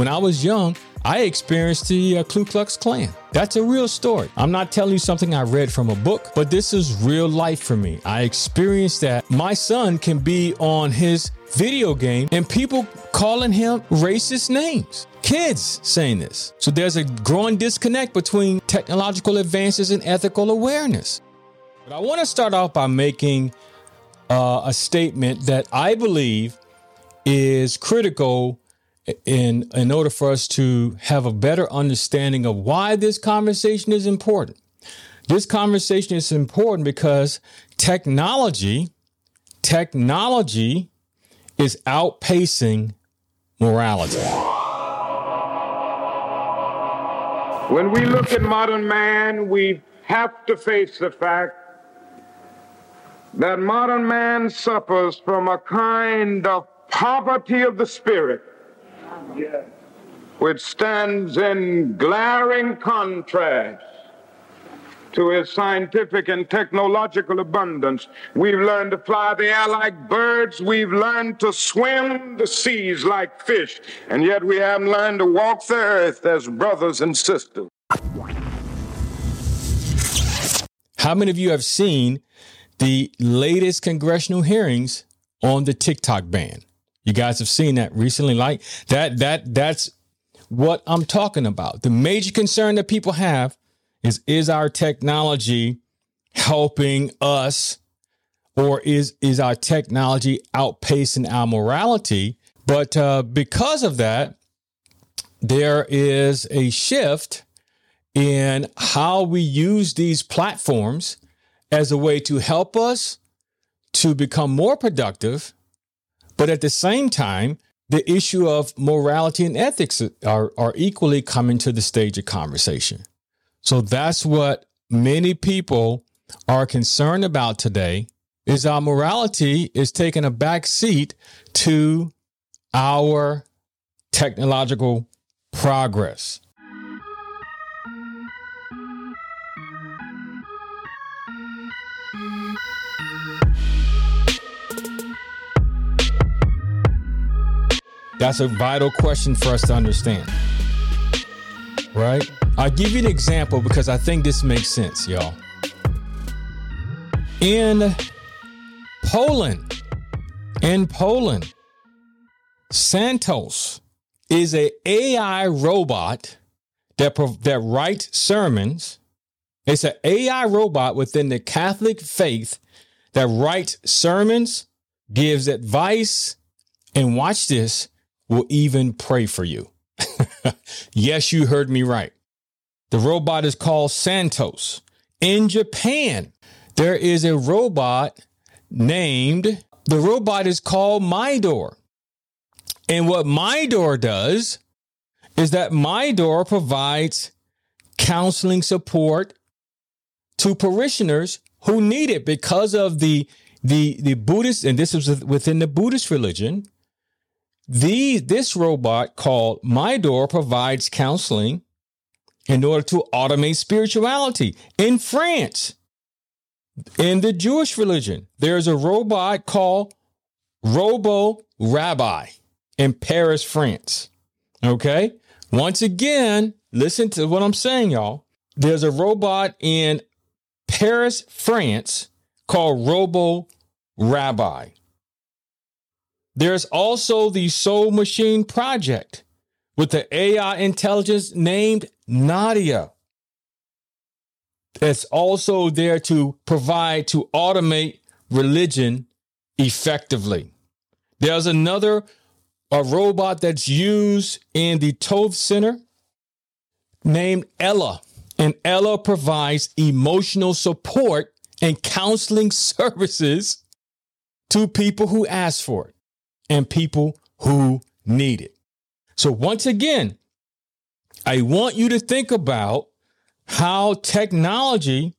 when I was young, I experienced the uh, Ku Klux Klan. That's a real story. I'm not telling you something I read from a book, but this is real life for me. I experienced that. My son can be on his video game and people calling him racist names. Kids saying this. So there's a growing disconnect between technological advances and ethical awareness. But I want to start off by making uh, a statement that I believe is critical in in order for us to have a better understanding of why this conversation is important. This conversation is important because technology technology is outpacing morality. When we look at modern man, we have to face the fact that modern man suffers from a kind of poverty of the spirit which stands in glaring contrast to his scientific and technological abundance. We've learned to fly the air like birds. We've learned to swim the seas like fish. And yet we haven't learned to walk the earth as brothers and sisters. How many of you have seen the latest congressional hearings on the TikTok ban? You guys have seen that recently. Like that, that, that's what I'm talking about. The major concern that people have is is our technology helping us or is is our technology outpacing our morality? But uh, because of that, there is a shift in how we use these platforms as a way to help us to become more productive but at the same time, the issue of morality and ethics are, are equally coming to the stage of conversation. So that's what many people are concerned about today is our morality is taking a back seat to our technological progress. That's a vital question for us to understand. Right? I'll give you an example because I think this makes sense, y'all. In Poland, in Poland, Santos is a AI robot that that writes sermons. It's an AI robot within the Catholic faith that writes sermons, gives advice, and watch this, will even pray for you. yes, you heard me right. The robot is called Santos. In Japan, there is a robot named, the robot is called Mindar. And what Mindar does is that Mindar provides counseling support to parishioners who need it because of the the the Buddhist, and this is within the Buddhist religion, the, this robot called Mindar provides counseling in order to automate spirituality. In France, in the Jewish religion, there's a robot called Robo Rabbi in Paris, France. Okay. Once again, listen to what I'm saying, y'all. There's a robot in Paris, France called Robo Rabbi. There's also the Soul Machine Project with the AI intelligence named Nadia. It's also there to provide to automate religion effectively. There's another a robot that's used in the Tove Center named Ella. And Ella provides emotional support and counseling services to people who ask for it and people who need it. So, once again, I want you to think about how technology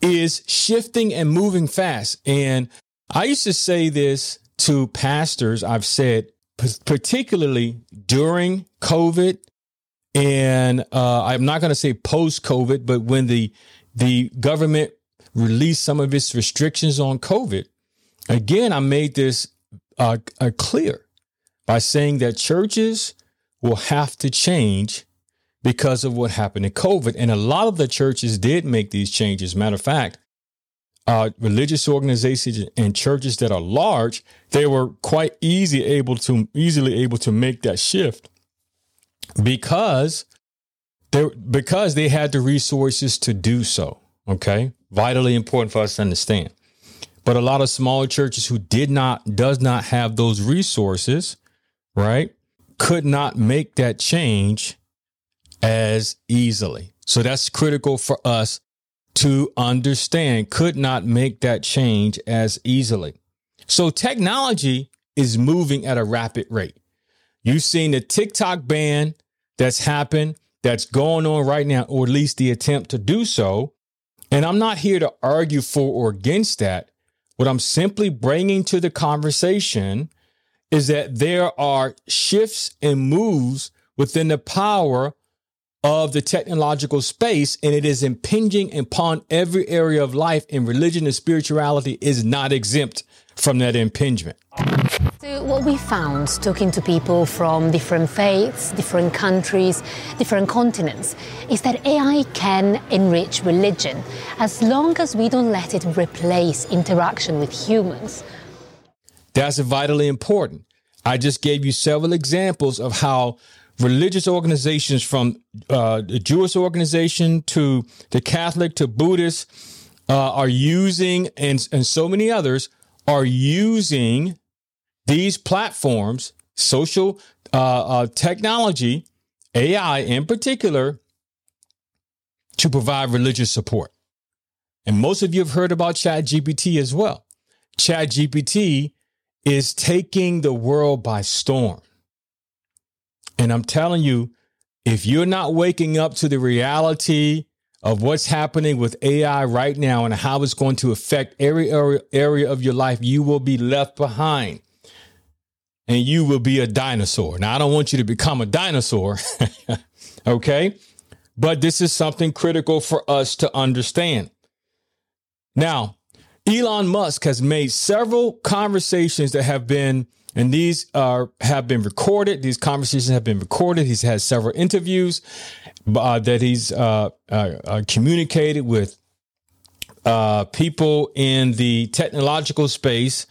is shifting and moving fast. And I used to say this to pastors, I've said, particularly during COVID. And uh, I'm not going to say post COVID, but when the the government released some of its restrictions on COVID, again, I made this uh, uh, clear by saying that churches will have to change because of what happened in COVID. And a lot of the churches did make these changes. Matter of fact, uh, religious organizations and churches that are large, they were quite easy able to easily able to make that shift because they because they had the resources to do so. Okay, vitally important for us to understand. But a lot of smaller churches who did not does not have those resources, right, could not make that change as easily. So that's critical for us to understand, could not make that change as easily. So technology is moving at a rapid rate. You've seen the TikTok ban that's happened, that's going on right now, or at least the attempt to do so. And I'm not here to argue for or against that. What I'm simply bringing to the conversation is that there are shifts and moves within the power of the technological space and it is impinging upon every area of life and religion and spirituality is not exempt from that impingement. So what we found talking to people from different faiths, different countries, different continents is that AI can enrich religion as long as we don't let it replace interaction with humans. That's vitally important. I just gave you several examples of how religious organizations from uh, the Jewish organization to the Catholic to Buddhist uh, are using, and, and so many others are using these platforms, social uh, uh technology, AI in particular, to provide religious support. And most of you have heard about ChatGPT as well. ChatGPT is taking the world by storm. And I'm telling you, if you're not waking up to the reality of what's happening with AI right now and how it's going to affect every area of your life, you will be left behind and you will be a dinosaur. Now, I don't want you to become a dinosaur, okay? But this is something critical for us to understand. Now, Elon Musk has made several conversations that have been and these are have been recorded. These conversations have been recorded. He's had several interviews uh, that he's uh, uh, uh communicated with uh, people in the technological space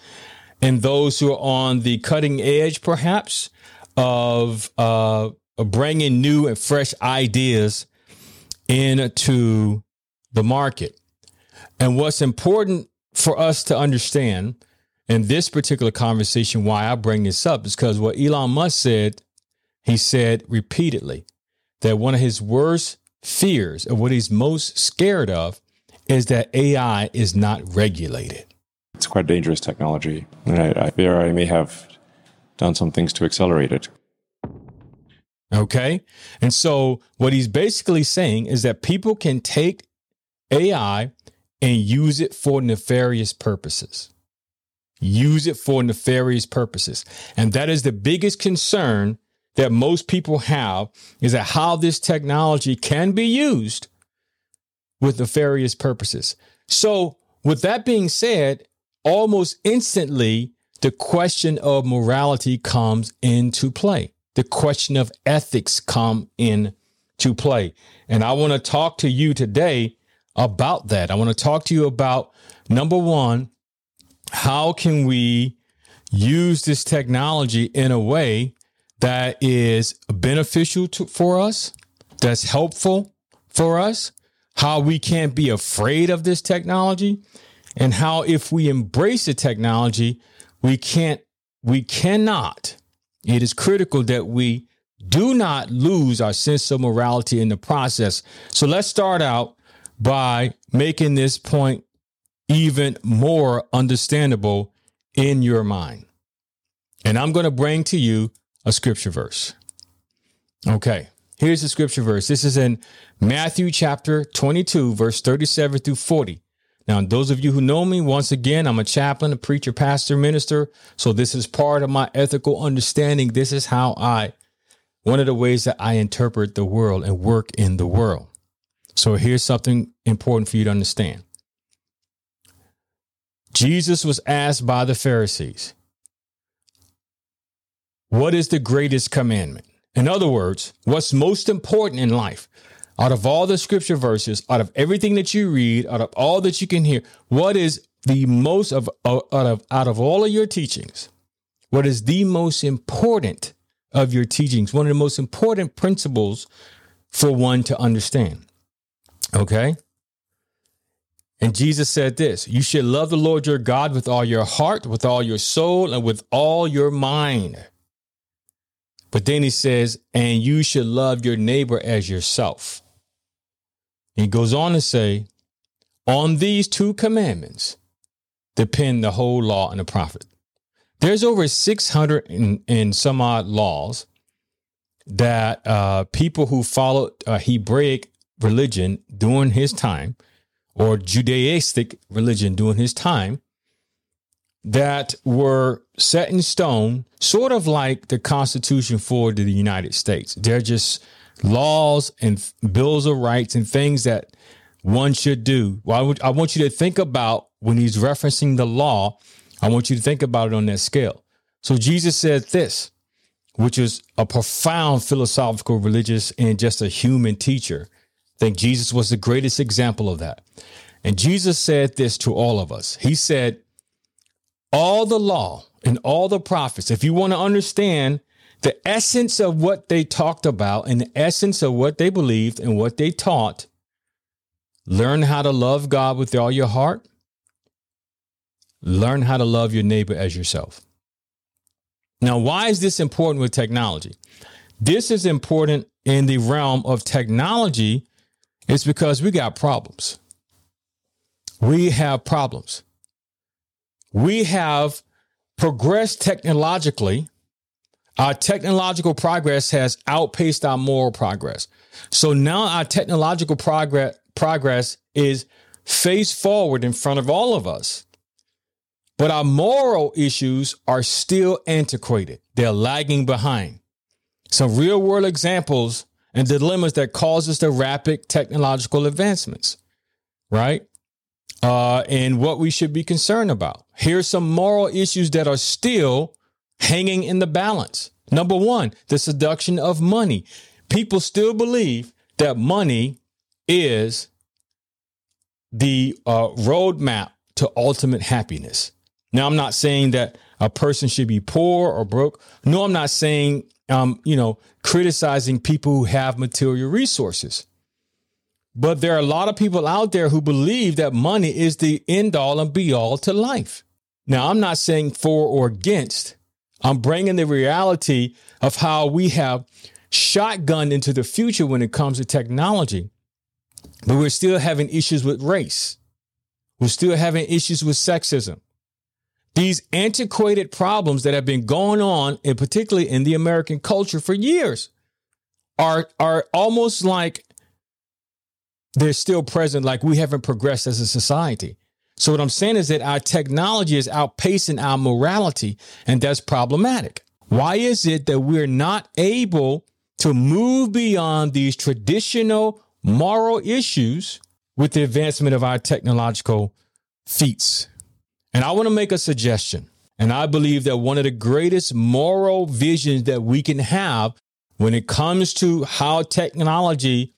and those who are on the cutting edge, perhaps, of, uh, bringing new and fresh ideas into the market. And what's important for us to understand in this particular conversation, why I bring this up is because what Elon Musk said, he said repeatedly that one of his worst fears and what he's most scared of is that AI is not regulated. It's quite dangerous technology, and I, I fear I may have done some things to accelerate it. Okay. And so what he's basically saying is that people can take AI and use it for nefarious purposes use it for nefarious purposes. And that is the biggest concern that most people have is that how this technology can be used with nefarious purposes. So, with that being said, almost instantly, the question of morality comes into play. The question of ethics come into play. And I want to talk to you today about that. I want to talk to you about number one, how can we use this technology in a way that is beneficial to, for us, that's helpful for us, how we can't be afraid of this technology, and how if we embrace the technology, we can't, we cannot. It is critical that we do not lose our sense of morality in the process. So let's start out by making this point even more understandable in your mind. And I'm going to bring to you a scripture verse. Okay, here's the scripture verse. This is in Matthew chapter 22, verse 37 through 40. Now, those of you who know me, once again, I'm a chaplain, a preacher, pastor, minister. So this is part of my ethical understanding. This is how I, one of the ways that I interpret the world and work in the world. So here's something important for you to understand. Jesus was asked by the Pharisees, What is the greatest commandment? In other words, what's most important in life? Out of all the scripture verses, out of everything that you read, out of all that you can hear, what is the most of out of out of all of your teachings? What is the most important of your teachings? One of the most important principles for one to understand. Okay? And Jesus said this You should love the Lord your God with all your heart, with all your soul, and with all your mind. But then he says, And you should love your neighbor as yourself. He goes on to say, On these two commandments depend the whole law and the prophet. There's over 600 and, and some odd laws that uh, people who followed uh, Hebraic religion during his time or Judaistic religion during his time that were set in stone, sort of like the Constitution for the United States. They're just laws and bills of rights and things that one should do. Well, I, want you to think about when he's referencing the law, I want you to think about it on that scale. So Jesus said this, which is a profound philosophical, religious, and just a human teacher. I think Jesus was the greatest example of that. And Jesus said this to all of us. He said, All the law and all the prophets, if you want to understand the essence of what they talked about and the essence of what they believed and what they taught, learn how to love God with all your heart, learn how to love your neighbor as yourself. Now, why is this important with technology? This is important in the realm of technology. It's because we got problems we have problems. We have progressed technologically. Our technological progress has outpaced our moral progress. So now our technological progress progress is face forward in front of all of us. But our moral issues are still antiquated. They're lagging behind. Some real world examples and dilemmas that causes the rapid technological advancements, right? uh, and what we should be concerned about. Here's some moral issues that are still hanging in the balance. Number one, the seduction of money. People still believe that money is the uh, roadmap to ultimate happiness. Now, I'm not saying that a person should be poor or broke. No, I'm not saying, um, you know, criticizing people who have material resources. But there are a lot of people out there who believe that money is the end all and be all to life. Now, I'm not saying for or against. I'm bringing the reality of how we have shotgunned into the future when it comes to technology. But we're still having issues with race. We're still having issues with sexism. These antiquated problems that have been going on, and particularly in the American culture for years, are, are almost like they're still present like we haven't progressed as a society. So what I'm saying is that our technology is outpacing our morality, and that's problematic. Why is it that we're not able to move beyond these traditional moral issues with the advancement of our technological feats? And I want to make a suggestion. And I believe that one of the greatest moral visions that we can have when it comes to how technology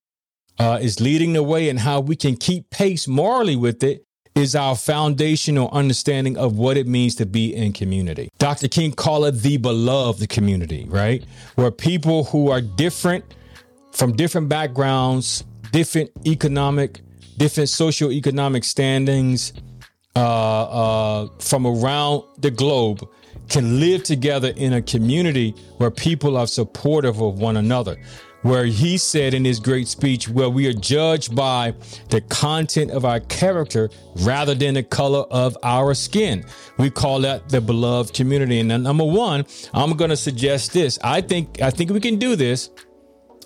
uh, is leading the way and how we can keep pace morally with it is our foundational understanding of what it means to be in community. Dr. King called it the beloved community, right? Where people who are different from different backgrounds, different economic, different socio-economic standings uh, uh, from around the globe can live together in a community where people are supportive of one another where he said in his great speech, where we are judged by the content of our character rather than the color of our skin. We call that the beloved community. And number one, I'm going to suggest this. I think, I think we can do this.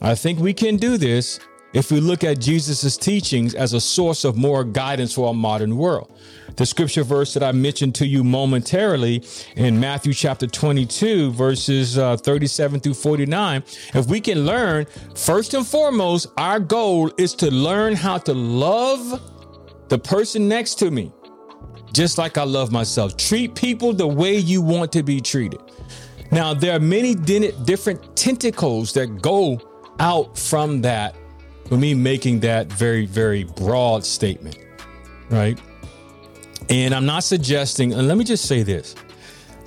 I think we can do this if we look at Jesus' teachings as a source of more guidance for our modern world. The scripture verse that I mentioned to you momentarily in Matthew chapter 22, verses uh, 37 through 49, if we can learn, first and foremost, our goal is to learn how to love the person next to me, just like I love myself. Treat people the way you want to be treated. Now, there are many different tentacles that go out from that for me making that very, very broad statement, right? And I'm not suggesting, and let me just say this,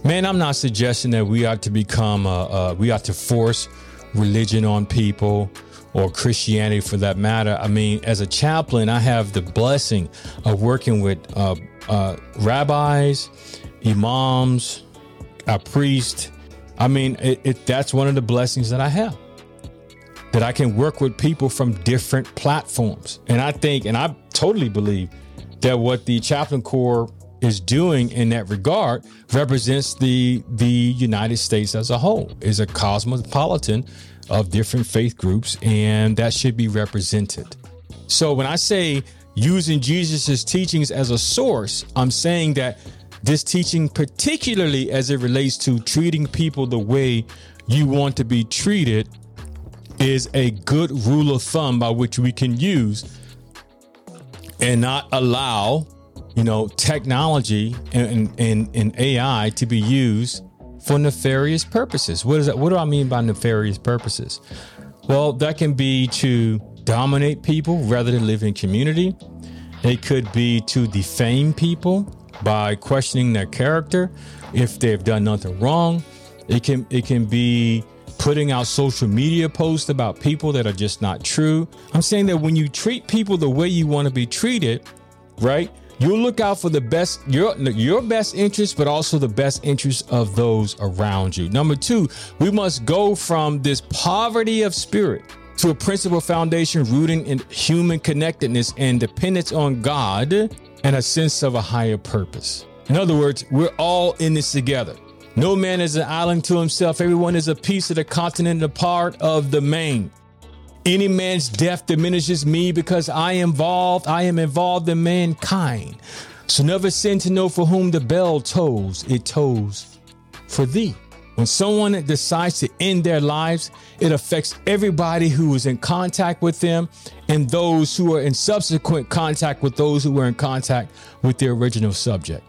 man, I'm not suggesting that we ought to become, uh, uh, we ought to force religion on people or Christianity for that matter. I mean, as a chaplain, I have the blessing of working with uh, uh, rabbis, imams, a priest. I mean, it, it, that's one of the blessings that I have. That I can work with people from different platforms. And I think, and I totally believe that what the chaplain corps is doing in that regard represents the the United States as a whole is a cosmopolitan of different faith groups and that should be represented. So when I say using Jesus's teachings as a source, I'm saying that this teaching particularly as it relates to treating people the way you want to be treated is a good rule of thumb by which we can use and not allow, you know, technology and, and, and AI to be used for nefarious purposes. What is that? What do I mean by nefarious purposes? Well, that can be to dominate people rather than live in community. It could be to defame people by questioning their character if they've done nothing wrong. It can it can be putting out social media posts about people that are just not true. I'm saying that when you treat people the way you want to be treated, right? You'll look out for the best your your best interest, but also the best interest of those around you. Number two, we must go from this poverty of spirit to a principal foundation rooting in human connectedness and dependence on God and a sense of a higher purpose. In other words, we're all in this together. No man is an island to himself. Everyone is a piece of the continent, a part of the main. Any man's death diminishes me because I am involved, I am involved in mankind. So never sin to know for whom the bell tolls, it tolls for thee. When someone decides to end their lives, it affects everybody who is in contact with them and those who are in subsequent contact with those who were in contact with the original subject.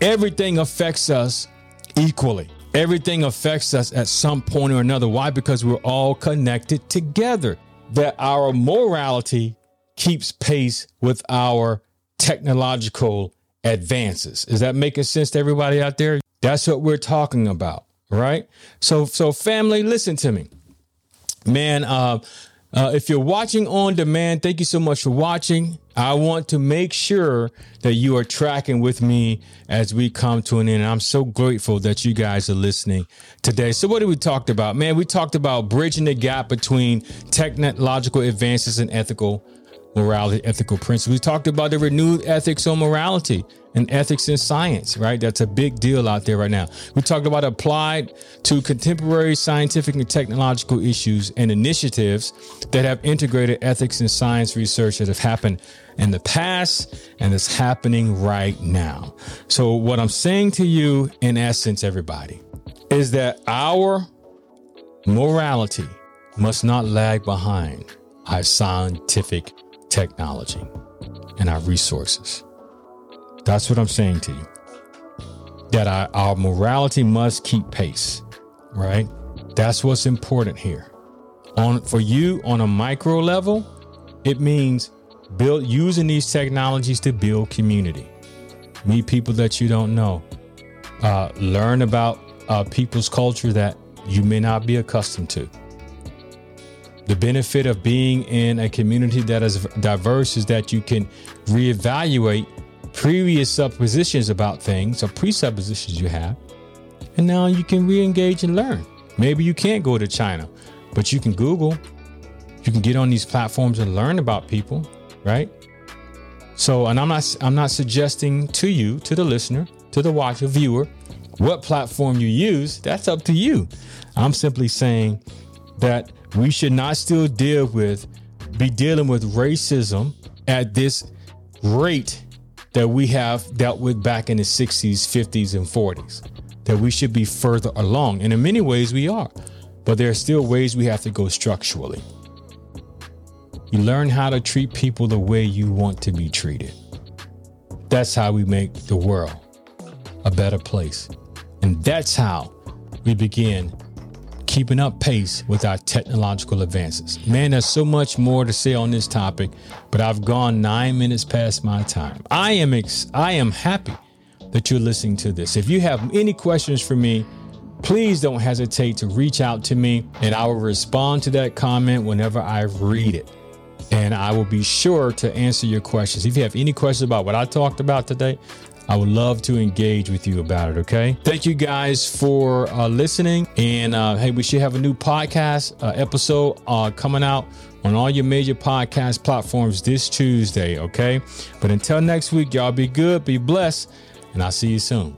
Everything affects us equally. Everything affects us at some point or another. Why? Because we're all connected together. That our morality keeps pace with our technological advances. Is that making sense to everybody out there? That's what we're talking about, right? So, so family, listen to me, man. Uh, uh, if you're watching on demand, thank you so much for watching. I want to make sure that you are tracking with me as we come to an end. I'm so grateful that you guys are listening today. So, what did we talked about? Man, we talked about bridging the gap between technological advances and ethical morality, ethical principles. We talked about the renewed ethics on morality and ethics in science, right? That's a big deal out there right now. We talked about applied to contemporary scientific and technological issues and initiatives that have integrated ethics and science research that have happened in the past and is happening right now. So, what I'm saying to you, in essence, everybody, is that our morality must not lag behind our scientific technology and our resources. That's what I'm saying to you. That our, our morality must keep pace, right? That's what's important here. On for you on a micro level, it means build using these technologies to build community. Meet people that you don't know. Uh, learn about uh, people's culture that you may not be accustomed to. The benefit of being in a community that is diverse is that you can reevaluate previous suppositions about things or presuppositions you have. And now you can re engage and learn. Maybe you can't go to China, but you can Google. You can get on these platforms and learn about people, right? So, and I'm not I'm not suggesting to you, to the listener, to the watcher, viewer, what platform you use. That's up to you. I'm simply saying that we should not still deal with be dealing with racism at this rate that we have dealt with back in the 60s, 50s, and 40s. That we should be further along. And in many ways, we are. But there are still ways we have to go structurally. You learn how to treat people the way you want to be treated. That's how we make the world a better place. And that's how we begin keeping up pace with our technological advances. Man, there's so much more to say on this topic, but I've gone nine minutes past my time. I am ex- I am happy that you're listening to this. If you have any questions for me, please don't hesitate to reach out to me and I will respond to that comment whenever I read it. And I will be sure to answer your questions. If you have any questions about what I talked about today, I would love to engage with you about it. Okay. Thank you guys for uh, listening. And uh, hey, we should have a new podcast uh, episode uh, coming out on all your major podcast platforms this Tuesday. Okay. But until next week, y'all be good, be blessed, and I'll see you soon.